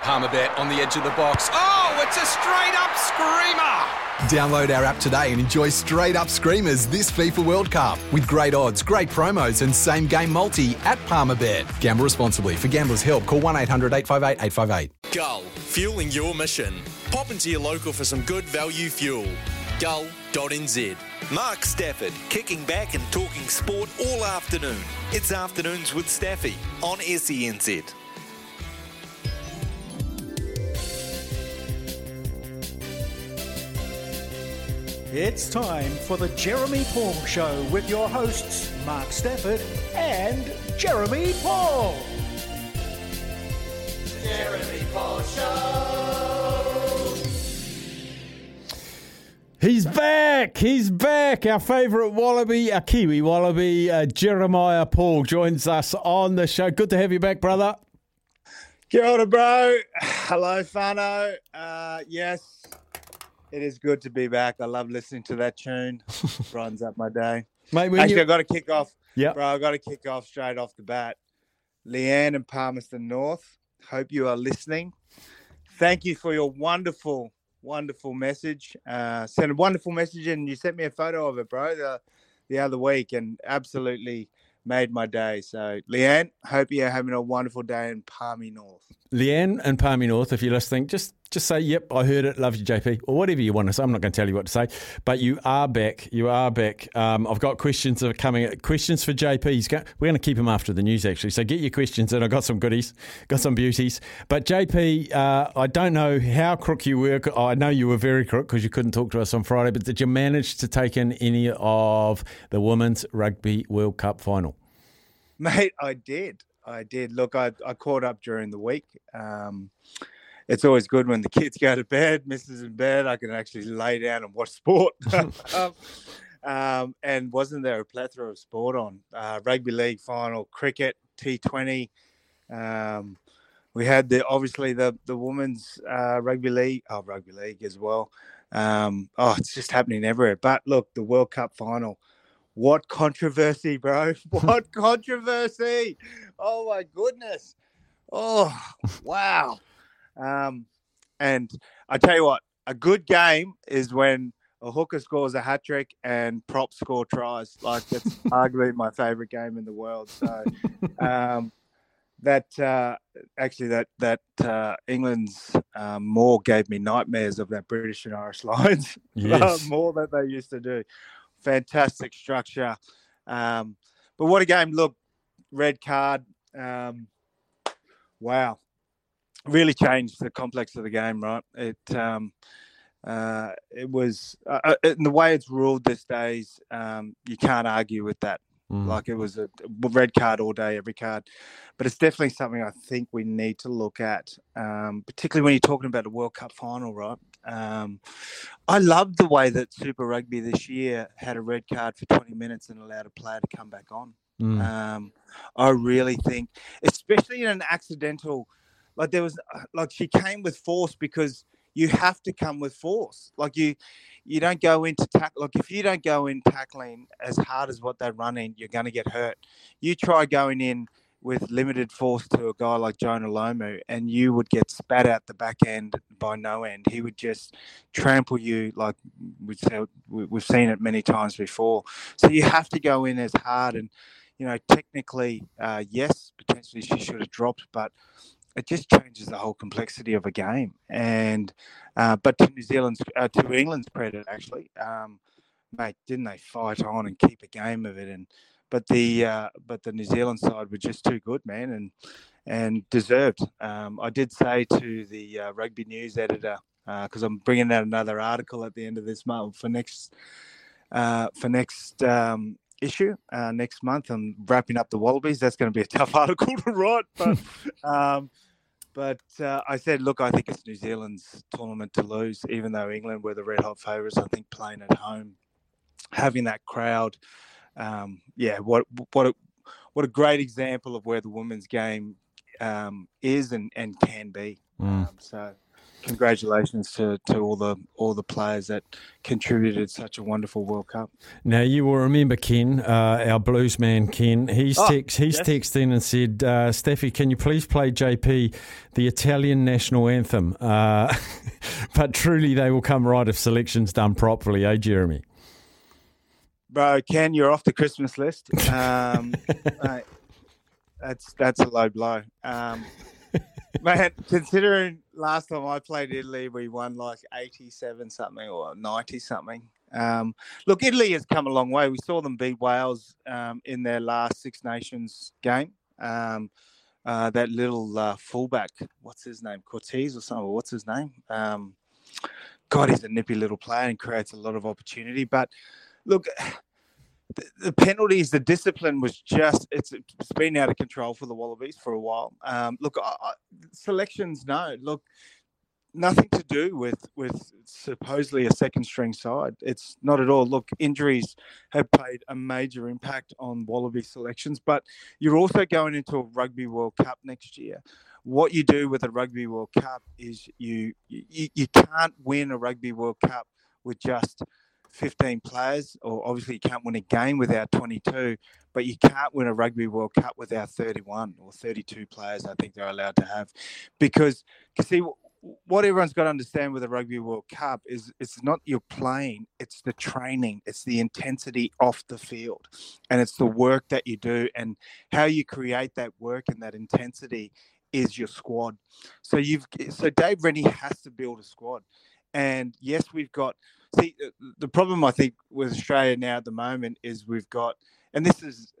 Palmerbet on the edge of the box. Oh, it's a straight up screamer! Download our app today and enjoy straight up screamers this FIFA World Cup with great odds, great promos, and same game multi at Palmerbet. Gamble responsibly. For gamblers' help, call 1 800 858 858. Gull, fueling your mission. Pop into your local for some good value fuel. Gull.nz. Mark Stafford, kicking back and talking sport all afternoon. It's Afternoons with Staffy on SENZ. It's time for the Jeremy Paul Show with your hosts, Mark Stafford and Jeremy Paul. Jeremy Paul Show. He's back. He's back. Our favourite wallaby, a Kiwi wallaby, uh, Jeremiah Paul, joins us on the show. Good to have you back, brother. Kia ora, bro. Hello, Fano. Uh, yes, it is good to be back. I love listening to that tune. Runs up my day. Mate, Actually, you- I got to kick off. Yep. Bro, I got to kick off straight off the bat. Leanne and Palmerston North, hope you are listening. Thank you for your wonderful, wonderful message. Uh, sent a wonderful message and you sent me a photo of it, bro, the, the other week and absolutely made my day. So, Leanne, hope you're having a wonderful day in Palmy North. Leanne and Palmy North, if you're listening, just just say, "Yep, I heard it. Love you, JP," or whatever you want to say. I'm not going to tell you what to say, but you are back. You are back. Um, I've got questions that are coming. Questions for JP. We're going to keep him after the news, actually. So get your questions in. I've got some goodies, got some beauties. But JP, uh, I don't know how crook you were. I know you were very crook because you couldn't talk to us on Friday. But did you manage to take in any of the Women's Rugby World Cup final? Mate, I did. I did. Look, I, I caught up during the week. Um, it's always good when the kids go to bed, Mrs. in bed. I can actually lay down and watch sport. um, um, and wasn't there a plethora of sport on? Uh, rugby league final, cricket, T20. Um, we had the obviously the the women's uh, rugby league, oh rugby league as well. Um, oh, it's just happening everywhere. But look, the World Cup final. What controversy, bro? What controversy? Oh my goodness. Oh, wow. Um, and I tell you what, a good game is when a hooker scores a hat trick and props score tries. Like that's arguably my favorite game in the world. So um, that uh, actually that that uh, England's um, more gave me nightmares of that British and Irish Lions. Yes. more that they used to do. Fantastic structure. Um, but what a game! Look, red card. Um, wow, really changed the complex of the game. Right? It um, uh, it was uh, uh, in the way it's ruled these days. Um, you can't argue with that. Like it was a red card all day, every card. But it's definitely something I think we need to look at, um, particularly when you're talking about a World Cup final, right? Um, I loved the way that Super Rugby this year had a red card for 20 minutes and allowed a player to come back on. Mm. Um, I really think, especially in an accidental, like there was, uh, like she came with force because you have to come with force. Like you, you don't go into tackle. Like if you don't go in tackling as hard as what they're running, you're going to get hurt. You try going in with limited force to a guy like Jonah Lomu, and you would get spat out the back end by no end. He would just trample you like we've seen, we've seen it many times before. So you have to go in as hard. And you know, technically, uh, yes, potentially she should have dropped, but it just changes the whole complexity of a game. And uh, but to New Zealand's, uh, to England's credit, actually, um, mate, didn't they fight on and keep a game of it? And but the uh, but the New Zealand side were just too good, man, and and deserved. Um, I did say to the uh, rugby news editor because I'm bringing out another article at the end of this month for next uh, for next um, issue uh, next month. I'm wrapping up the Wallabies. That's going to be a tough article to write, but um, but uh, I said, look, I think it's New Zealand's tournament to lose, even though England were the red hot favourites. I think playing at home, having that crowd, um, yeah, what what a, what a great example of where the women's game um, is and, and can be. Mm. Um, so congratulations to, to all the all the players that contributed such a wonderful World Cup. Now you will remember Ken, uh, our blues man Ken. He's Oh, text, he's yes. texted in and said, uh, "Steffi, can you please play JP the Italian national anthem?" Uh, but truly, they will come right if selection's done properly, eh, Jeremy? Bro, Ken, you're off the Christmas list. Um, mate, that's that's a low blow. Um, man, considering last time I played Italy, we won like 87 something or 90 something. Um, look, Italy has come a long way. We saw them beat Wales um, in their last Six Nations game. Um, uh, that little uh, fullback, what's his name? Cortez or something? What's his name? Um, God, he's a nippy little player and creates a lot of opportunity. But look, the, penalties, the discipline was just it's, it's been out of control for the Wallabies for a while. Um, look, I, I, selections, no, look, nothing to do with with supposedly a second string side. It's not at all. Look, injuries have played a major impact on Wallaby selections, but you're also going into a Rugby World Cup next year. What you do with a Rugby World Cup is you you, you can't win a Rugby World Cup with just 15 players, or obviously you can't win a game without 22, but you can't win a Rugby World Cup without 31 or 32 players. I think they're allowed to have, because you see what everyone's got to understand with the Rugby World Cup is it's not your playing, it's the training, it's the intensity off the field, and it's the work that you do and how you create that work and that intensity is your squad. So you've so Dave Rennie has to build a squad, and yes, we've got. See, the problem I think with Australia now at the moment is we've got, and this is,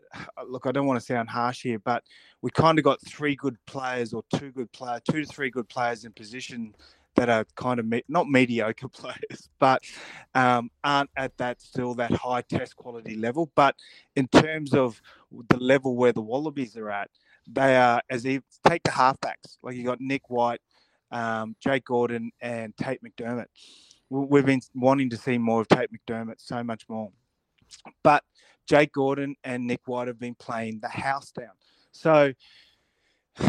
look, I don't want to sound harsh here, but we kind of got three good players or two good players, two to three good players in position that are kind of me- not mediocre players, but um, aren't at that still that high test quality level. But in terms of the level where the Wallabies are at, they are as if take the halfbacks like you got Nick White, um, Jake Gordon, and Tate McDermott. We- We've been wanting to see more of Tate McDermott, so much more. But Jake Gordon and Nick White have been playing the house down. So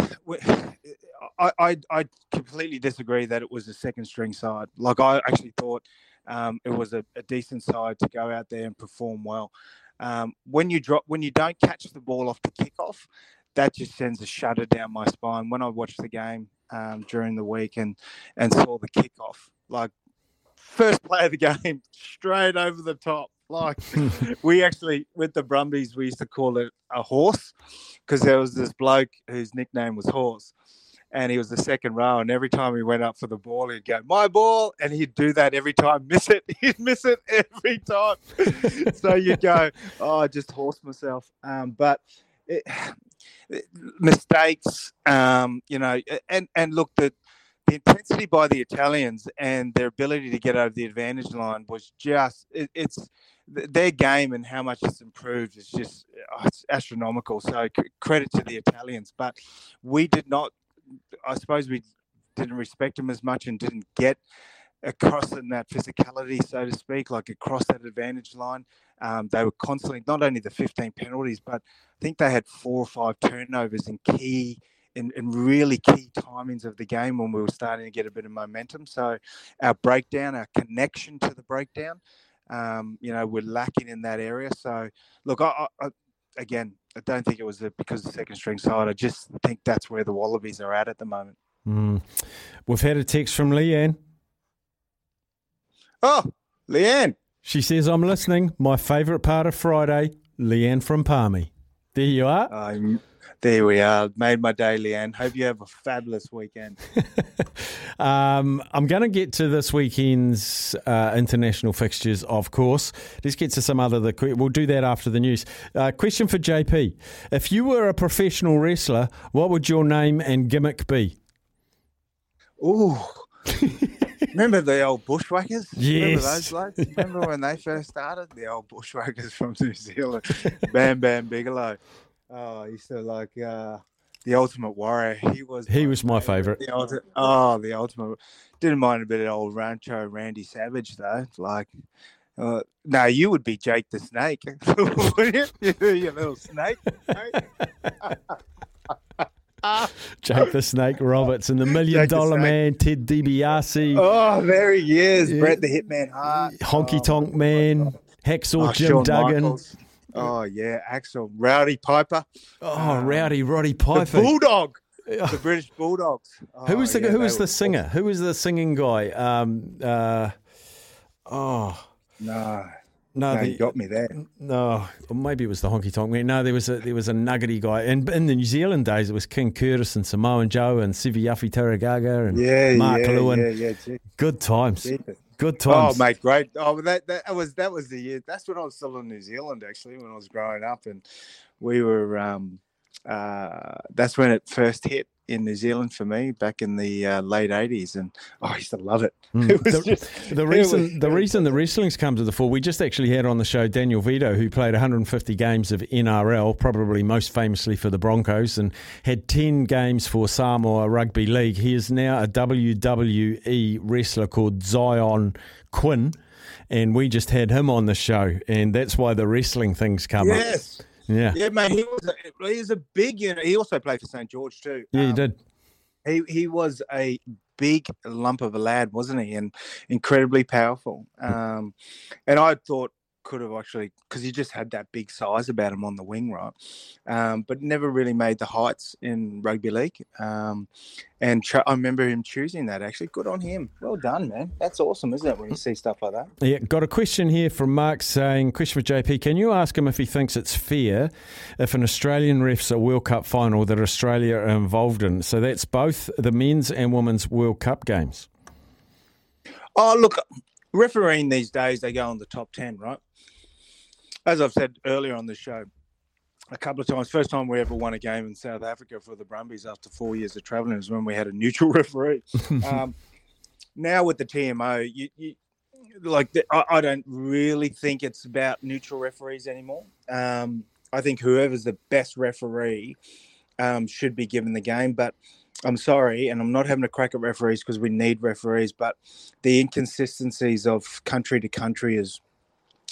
I, I, I completely disagree that it was a second string side. Like I actually thought um, it was a, a decent side to go out there and perform well. Um, when you drop, when you don't catch the ball off the kickoff, that just sends a shudder down my spine. When I watched the game um, during the week and and saw the kickoff, like first play of the game, straight over the top. Like we actually with the Brumbies, we used to call it a horse because there was this bloke whose nickname was Horse, and he was the second row. And every time he went up for the ball, he'd go, "My ball," and he'd do that every time. Miss it, he'd miss it every time. so you'd go, "Oh, I just horse myself." Um, but it, mistakes, um, you know, and and look the. The intensity by the Italians and their ability to get over the advantage line was just, it, it's their game and how much it's improved is just oh, it's astronomical. So credit to the Italians, but we did not. I suppose we didn't respect them as much and didn't get across in that physicality, so to speak, like across that advantage line. Um, they were constantly not only the 15 penalties, but I think they had four or five turnovers in key. In, in really key timings of the game when we were starting to get a bit of momentum. So, our breakdown, our connection to the breakdown, um, you know, we're lacking in that area. So, look, I, I, again, I don't think it was because of the second string side. I just think that's where the Wallabies are at at the moment. Mm. We've had a text from Leanne. Oh, Leanne. She says, I'm listening. My favourite part of Friday, Leanne from Palmy. There you are. Um, there we are. Made my day, Leanne. Hope you have a fabulous weekend. Um, I'm going to get to this weekend's uh, international fixtures, of course. Let's get to some other. The we'll do that after the news. Uh, question for JP: If you were a professional wrestler, what would your name and gimmick be? Ooh. Remember the old bushwhackers? Remember Yes. those blokes? Remember when they first started? The old bushwhackers from New Zealand. Bam Bam Bigelow. Oh, used to like uh the Ultimate Warrior. He was he was my favourite. The ulti- oh, the Ultimate. Didn't mind a bit of old Rancho Randy Savage though. Like, uh, no, you would be Jake the Snake, wouldn't you? you little snake. Jake the Snake Roberts and the Million Jake Dollar Snake. Man, Ted DiBiase, Oh, there he is, Yeah. Brett the Hitman Hart, Honky Tonk Man, Hacksaw oh, Jim Duggan. Michaels. Oh yeah, Axel Rowdy Piper, Oh, Rowdy Roddy the Piper. Bulldog, the British Bulldogs. Who was Oh, the yeah, Who was the singer? Who was the singing guy? Um, uh, oh No, no, no, the, you got me there. no, maybe it was the Honky Tonk Man. No, there was a there was a nuggety guy. And in the New Zealand days, it was King Curtis and Samoan Joe and Siviafi Taragaga and Yeah, Mark yeah, Lewin. yeah, yeah. Good times. Good Oh, mate, great. Oh, that, that was that was the year. That's when I was still in New Zealand, actually, when I was growing up, and we were. Um, uh, that's when it first hit in New Zealand for me back in the uh, late '80s, and oh, I used to love it. It was the, just the it reason was- the reason the wrestling's come to the fore, we just actually had on the show Daniel Vidot, who played 150 games of NRL, probably most famously for the Broncos, and had 10 games for Samoa Rugby League. He is now a WWE wrestler called Xyon Quinn, and we just had him on the show, and that's why the wrestling things come up. Yeah, yeah, man. He was a, he was a big unit. He also played for St George too. yeah, Um, did. he he was a big lump of a lad, wasn't he? And incredibly powerful. Um, and I thought could have actually because he just had that big size about him on the wing, right? Um, but never really made the heights in rugby league. Um, and cho- I remember him choosing that. Actually, good on him. Well done, man. That's awesome, isn't it? When you see stuff like that. Yeah, got a question here from Mark saying, question for JP, can you ask him if he thinks it's fair if an Australian refs a World Cup final that Australia are involved in? So that's both the men's and women's World Cup games. Oh, look, refereeing these days, they go on the top 10, right? As I've said earlier on the show, a couple of times, first time we ever won a game in South Africa for the Brumbies after four years of traveling was when we had a neutral referee. um, now with the TMO, you, you like the, I, I don't really think it's about neutral referees anymore. Um, I think whoever's the best referee um, should be given the game, but I'm sorry, and I'm not having a crack at referees because we need referees, but the inconsistencies of country to country is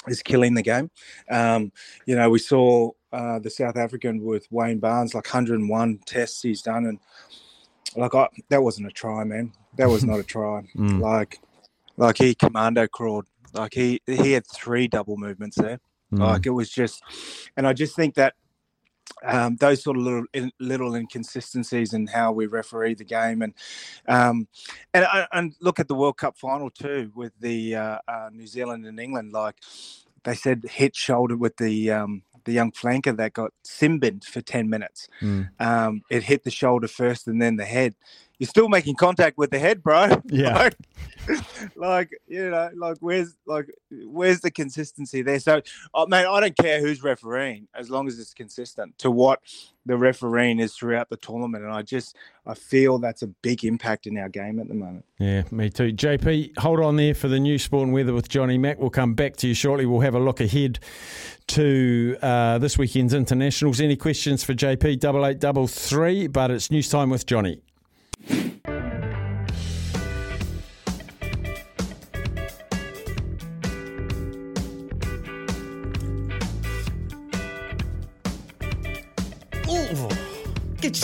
is killing the game. Um, you know, we saw uh, the South African with Wayne Barnes, like 101 tests he's done, and like I, that wasn't a try, man. That was not a try. Mm. Like, like he commando crawled. Like he he had three double movements there. Mm. Like it was just, and I just think that um, those sort of little little inconsistencies in how we referee the game, and um, and and look at the World Cup final too with the uh, uh, New Zealand and England. Like they said, hit shoulder with the um, the young flanker that got sin binned for ten minutes. Mm. Um, it hit the shoulder first and then the head. You're still making contact with the head, bro. Yeah. like, like you know, like where's like where's the consistency there? So, oh, man, I don't care who's refereeing as long as it's consistent to what the refereeing is throughout the tournament. And I just I feel that's a big impact in our game at the moment. Yeah, me too. JP, hold on there for the new sport and weather with Johnny Mack. We'll come back to you shortly. We'll have a look ahead to uh, this weekend's internationals. Any questions for JP? Double eight double three. But it's news time with Johnny.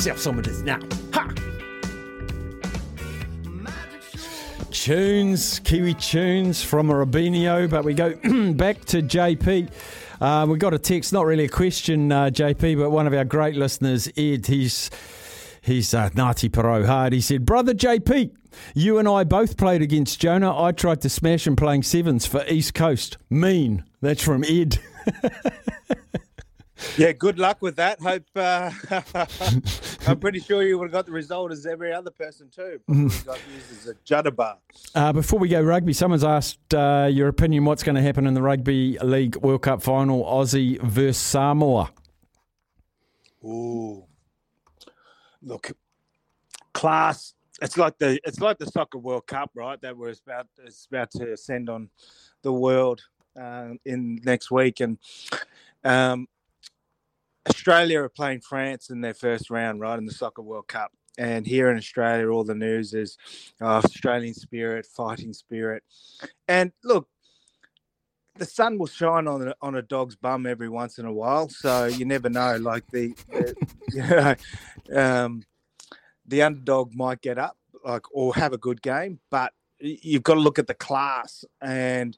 Yourself some of this now. Ha! Tunes, Kiwi tunes from Rubinho, but we go back to JP. Uh, we got a text, not really a question, uh, JP, but one of our great listeners, Ed, he's he's uh, Ngati Porou hard. He said, Brother JP, you and I both played against Jonah. I tried to smash him playing sevens for East Coast. Mean. That's from Ed. Yeah, good luck with that. Hope uh, I'm pretty sure you would have got the result as every other person too. Got used as a judder Uh, before we go rugby, someone's asked uh, your opinion. What's going to happen in the Rugby League World Cup final, Aussie versus Samoa? Ooh, look, class. It's like the it's like the soccer World Cup, right? That we're about it's about to send on the world uh, in next week, and um, Australia are playing France in their first round, right, in the Soccer World Cup. And here in Australia, all the news is uh, Australian spirit, fighting spirit. And look, the sun will shine on on a dog's bum every once in a while, so you never know. Like the, the you know, um, the underdog might get up, like or have a good game, but you've got to look at the class and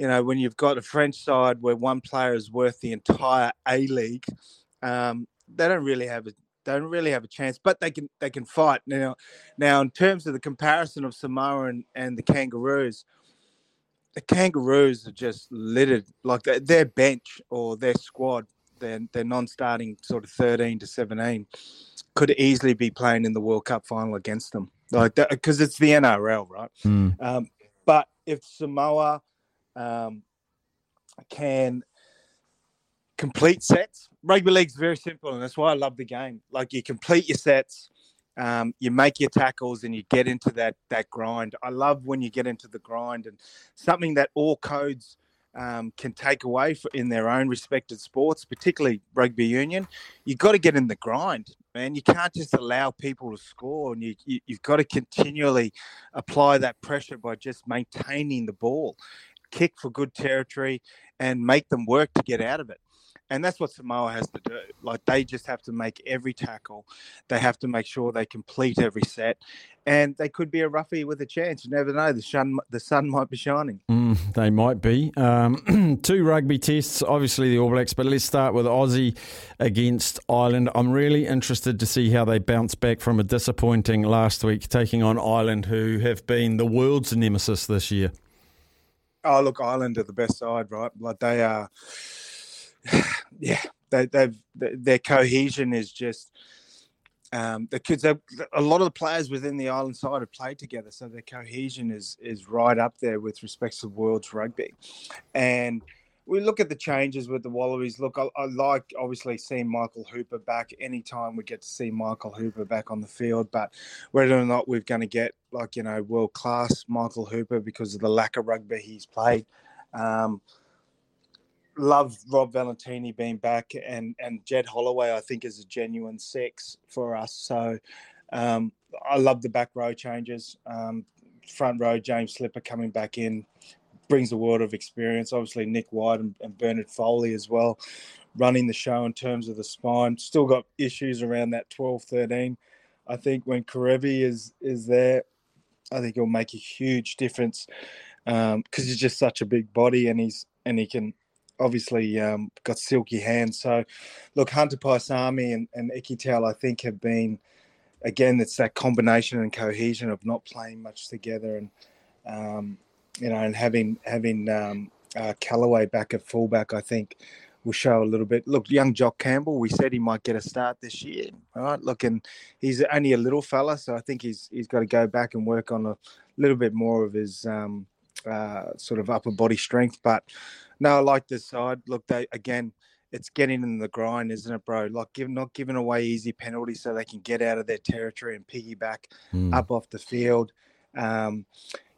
you know, when you've got a French side where one player is worth the entire A League, um, they don't really have a they don't really have a chance, but they can they can fight now. Now, in terms of the comparison of Samoa and, and the Kangaroos, the Kangaroos are just littered like their bench or their squad, their their non-starting sort of thirteen to seventeen, could easily be playing in the World Cup final against them, like because it's the NRL, right? Mm. Um, but if Samoa um, can complete sets. Rugby league's very simple, and that's why I love the game. Like you complete your sets, um, you make your tackles, and you get into that that grind. I love when you get into the grind, and something that all codes um, can take away for, in their own respected sports, particularly rugby union. You've got to get in the grind, man. You can't just allow people to score, and you, you you've got to continually apply that pressure by just maintaining the ball kick for good territory and make them work to get out of it. And that's what Samoa has to do. Like they just have to make every tackle. They have to make sure they complete every set. And they could be a roughie with a chance. You never know. The sun, the sun might be shining. Mm, they might be. Um, two rugby tests, obviously the All Blacks, but let's start with Aussie against Ireland. I'm really interested to see how they bounce back from a disappointing last week, taking on Ireland, who have been the world's nemesis this year. Oh, look, Ireland are the best side, right? Like they are, yeah. They, they've their cohesion is just um, because a lot of the players within the island side have played together, so their cohesion is is right up there with respect to world's rugby, and we look at the changes with the Wallabies. Look, I, I, like obviously seeing Michael Hooper back anytime we get to see Michael Hooper back on the field, but whether or not we're going to get like you know world class Michael Hooper because of the lack of rugby he's played. Um, love Rob Valetini being back and and Jed Holloway I think is a genuine six for us. So um, I love the back row changes. Um, front row James Slipper coming back in brings a world of experience. Obviously, Nick White and, and Bernard Foley as well, running the show in terms of the spine. Still got issues around that 12 13. I think when Kerevi is is there, I think it'll make a huge difference because um, he's just such a big body and he's and he can obviously um, got silky hands. So, look, Hunter Paisami and, and Ikitau, I think, have been again. It's that combination and cohesion of not playing much together and um, you know, and having having um, uh, Kellaway back at fullback, I think will show a little bit. Look, young Jock Campbell, we said he might get a start this year, right? Look, and he's only a little fella, so I think he's he's got to go back and work on a little bit more of his um, uh, sort of upper body strength. But no, I like this side. Look, they again. It's getting in the grind, isn't it, bro? Like, give, not giving away easy penalties so they can get out of their territory and piggyback mm. up off the field. Um,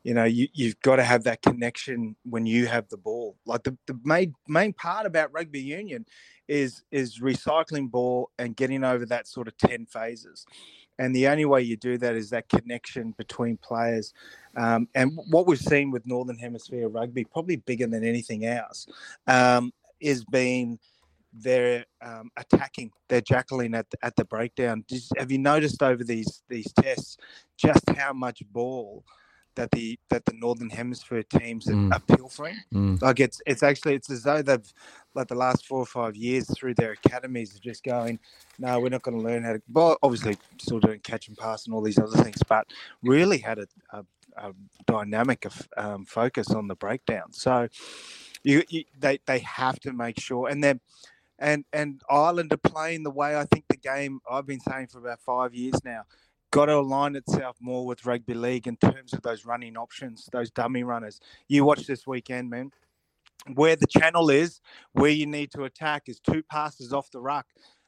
you know you, you've got to have that connection when you have the ball. Like the, the main main part about rugby union is is recycling ball and getting over that sort of 10 phases. And the only way you do that is that connection between players. Um, and what we've seen with northern hemisphere rugby probably bigger than anything else um, is being they're um, attacking, they're jackling at the, at the breakdown. have you noticed over these these tests just how much ball that the that the northern hemisphere teams are, mm. are pilfering. Mm. Like it's it's actually it's as though they've like the last four or five years through their academies are just going, no, we're not going to learn how to. Well, obviously still doing catch and pass and all these other things, but really had a, a, a dynamic of um, focus on the breakdown. So you, you they they have to make sure and then. And and Ireland are playing the way I think the game I've been saying for about five years now got to align itself more with rugby league in terms of those running options, those dummy runners. You watch this weekend, man. Where the channel is, where you need to attack is two passes off the ruck.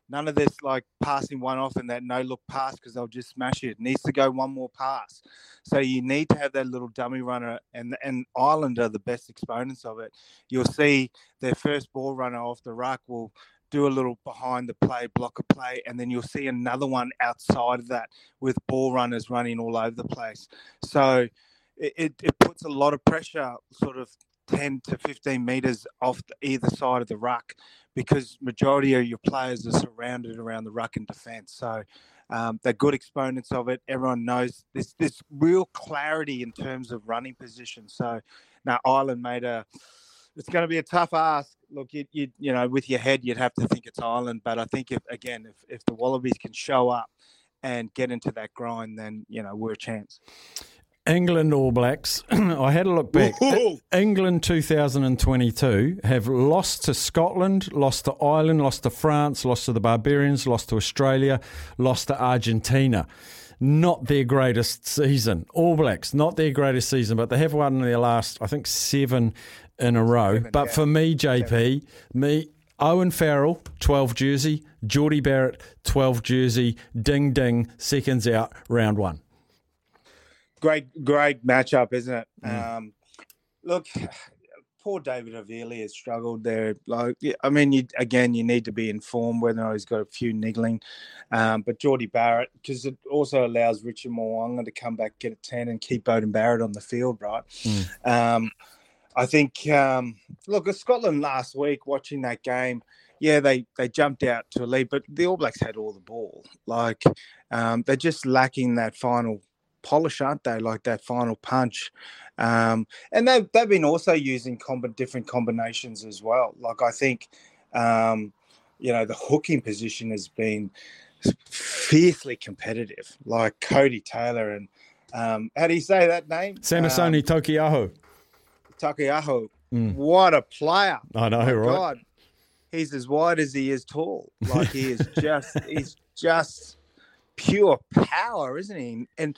None of this like passing one off and that no look pass because they'll just smash it. it. Needs to go one more pass. So you need to have that little dummy runner, and and Ireland are the best exponents of it. You'll see their first ball runner off the ruck will do a little behind the play, block a play, and then you'll see another one outside of that with ball runners running all over the place. So it, it, puts a lot of pressure, sort of 10 to 15 meters off either side of the ruck because majority of your players are surrounded around the ruck and defence. So um, they're good exponents of it. Everyone knows there's this real clarity in terms of running position. So now Ireland made a. It's going to be a tough ask. Look, you, you you know, with your head, you'd have to think it's Ireland. But I think if again, if if the Wallabies can show up and get into that grind, then you know we're a chance. England All Blacks. I had a look back. Woo-hoo! England 2022 have lost to Scotland, lost to Ireland, lost to France, lost to the Barbarians, lost to Australia, lost to Argentina. Not their greatest season. All Blacks, not their greatest season, but they have won their last, I think, seven in a row. Seven, but yeah. for me, JP, me, Owen Farrell, 12 jersey, Jordie Barrett, 12 jersey, ding ding, seconds out, round one. great, great matchup, isn't it? Um, look, poor David Havili has struggled there. Like, I mean, you again, you need to be informed whether or not he's got a few niggling. Um, but Jordie Barrett, because it also allows Richard Mo'unga to come back, get a ten, and keep Beauden Barrett on the field, right? Um, I think. Um, look, at Scotland last week, watching that game. Yeah, they, they jumped out to a lead, but the All Blacks had all the ball. Like um, they're just lacking that final polish, aren't they? Like that final punch. Um, and they've, they've been also using comb- different combinations as well. Like I think, um, you know, the hooking position has been fiercely competitive. Like Codie Taylor and um, how do you say that name? Samisoni Um, Taukei'aho. Taukei'aho. Mm. What a player! I know, My right? God, he's as wide as he is tall. Like he is just, he's just pure power, isn't he? And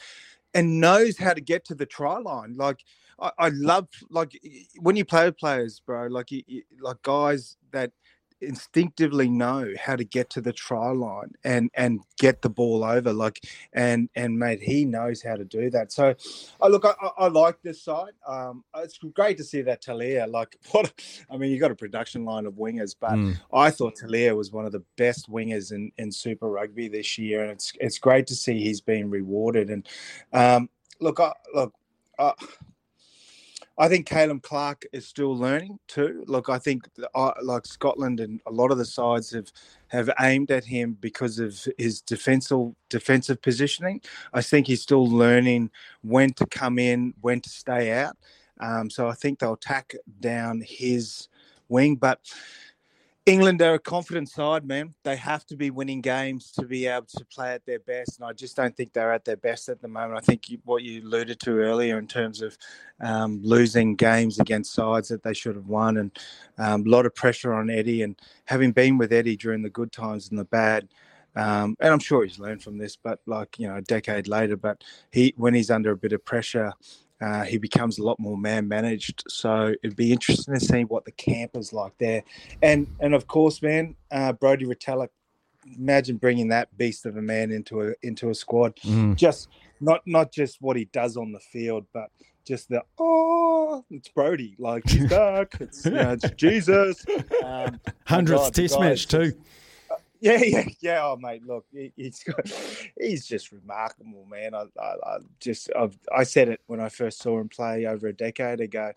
and knows how to get to the try line. Like I, I love, like when you play with players, bro. Like you, you- like guys that instinctively know how to get to the try line and and get the ball over like and and mate he knows how to do that. So I look I, I, I like this side um it's great to see that Telea like what I mean you got a production line of wingers but Mm. I thought Telea was one of the best wingers in in Super Rugby this year and it's it's great to see he's being rewarded. And um look I, look uh, I think Caleb Clarke is still learning too. Look, I think uh, like Scotland and a lot of the sides have have aimed at him because of his defensive defensive positioning. I think he's still learning when to come in, when to stay out. Um, so I think they'll tack down his wing, but. England are a confident side, man. They have to be winning games to be able to play at their best, and I just don't think they're at their best at the moment. I think you, what you alluded to earlier in terms of um, losing games against sides that they should have won, and um, a lot of pressure on Eddie. And having been with Eddie during the good times and the bad, um, and I'm sure he's learned from this, but like you know, a decade later, but he when he's under a bit of pressure, uh, he becomes a lot more man managed. So it'd be interesting to see what the camp is like there. And and of course, man, uh, Brodie Retallick. Imagine bringing that beast of a man into a into a squad. Mm. Just not not just what he does on the field, but just the oh, it's Brodie. Like he's back. It's, you know, it's Jesus. Um, Hundredth God, Test guy's match too. just- yeah, yeah, yeah. Oh, mate, look, he, he's got, he's just remarkable, man. I, I, I just, I've, I said it when I first saw him play over a decade ago.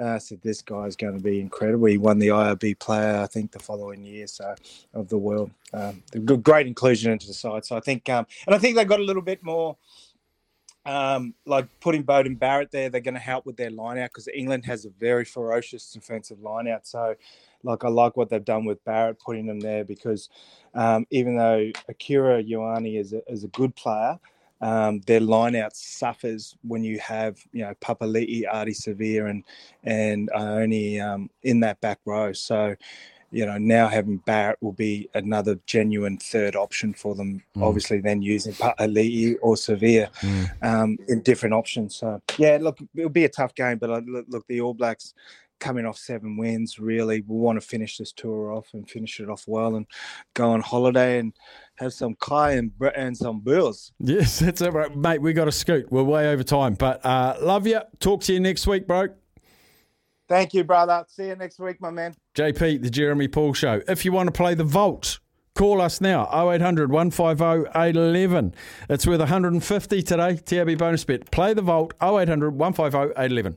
Uh, I said this guy's going to be incredible. He won the IRB Player, I think, the following year, so of the world. Um, great inclusion into the side. So I think, um, and I think they got a little bit more. Um, like putting Beauden Barrett there, they're going to help with their line out because England has a very ferocious defensive line out. So, like, I like what they've done with Barrett, putting him there because um, even though Akira Ioane is a, is a good player, um, their line out suffers when you have, you know, Papali'i, Ardie Savea, and and Ioane um, in that back row. So, you know, now having Barrett will be another genuine third option for them. Mm. Obviously, then using Papali'i or Savea um, in different options. So, yeah, look, it'll be a tough game, but uh, look, look, the All Blacks coming off seven wins, really, we want to finish this tour off and finish it off well and go on holiday and have some kai and, and some bills. Yes, that's it, right. mate. We got to scoot. We're way over time, but uh, love you. Talk to you next week, bro. Thank you, brother. See you next week, my man. JP, the Jeremy Paul Show. If you want to play the Vault, call us now 0800 150 811. It's worth 150 today. TRB bonus bet. Play the Vault 0800 150 811.